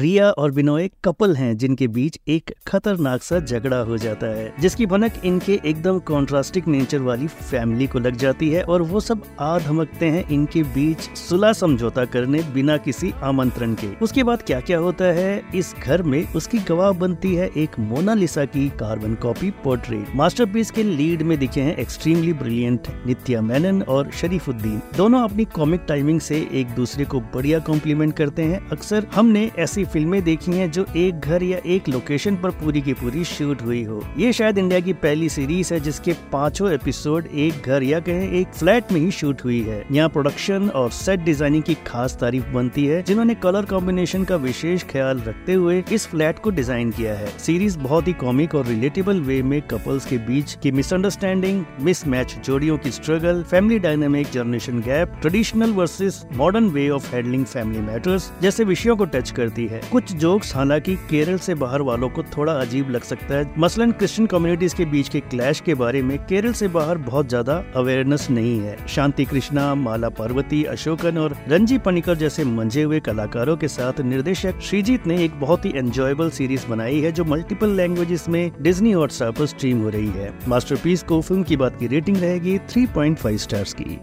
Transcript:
रिया और बिनोय कपल हैं, जिनके बीच एक खतरनाक सा झगड़ा हो जाता है, जिसकी भनक इनके एकदम कॉन्ट्रास्टिक नेचर वाली फैमिली को लग जाती है और वो सब आ धमकते हैं इनके बीच सुलह समझौता करने बिना किसी आमंत्रण के। उसके बाद क्या क्या होता है? इस घर में उसकी गवाह बनती है एक मोनालिसा की कार्बन कॉपी पोर्ट्रेट। मास्टरपीस के लीड में दिखे हैं एक्सट्रीमली ब्रिलियंट नित्या मेनन और शरीफुद्दीन। दोनों अपनी कॉमिक टाइमिंग से एक दूसरे को बढ़िया कॉम्प्लीमेंट करते हैं। अक्सर हमने ऐसी फ़िल्में देखी हैं जो एक घर या एक लोकेशन पर पूरी की पूरी शूट हुई हो। ये शायद इंडिया की पहली सीरीज़ है जिसके पाँचों एपिसोड एक घर या कहें एक फ्लैट में ही शूट हुई है। यहाँ प्रोडक्शन और सेट डिज़ाइनिंग की खास तारीफ़ बनती है, जिन्होंने कलर कॉम्बिनेशन का विशेष ख्याल रखते हुए इस फ्लैट को डिज़ाइन किया है। सीरीज़ बहुत ही कॉमिक और रिलेटेबल वे में कपल्स के बीच की मिसअंडरस्टैंडिंग मिसमैच जोड़ियों की struggle family dynamic generation gap traditional versus modern way of handling family matters जैसे विषयों को टच करती है। कुछ जोक्स हालाँकि केरल से बाहर वालों को थोड़ा अजीब लग सकता है। मसलन क्रिश्चियन कम्युनिटीज के बीच के क्लैश के बारे में केरल से बाहर बहुत ज़्यादा अवेयरनेस नहीं है। शांति कृष्णा, माला पार्वती, अशोकन और रंजी पनिकर जैसे मंझे हुए कलाकारों के साथ निर्देशक श्रीजीत ने एक बहुत ही एंजॉयबल सीरीज़ बनाई है जो मल्टीपल लैंग्वेजेस में डिज्नी हॉटस्टार पर स्ट्रीम हो रही है। मास्टरपीस को फ़िल्म की बात की रेटिंग रहेगी 3.5 स्टार्स की।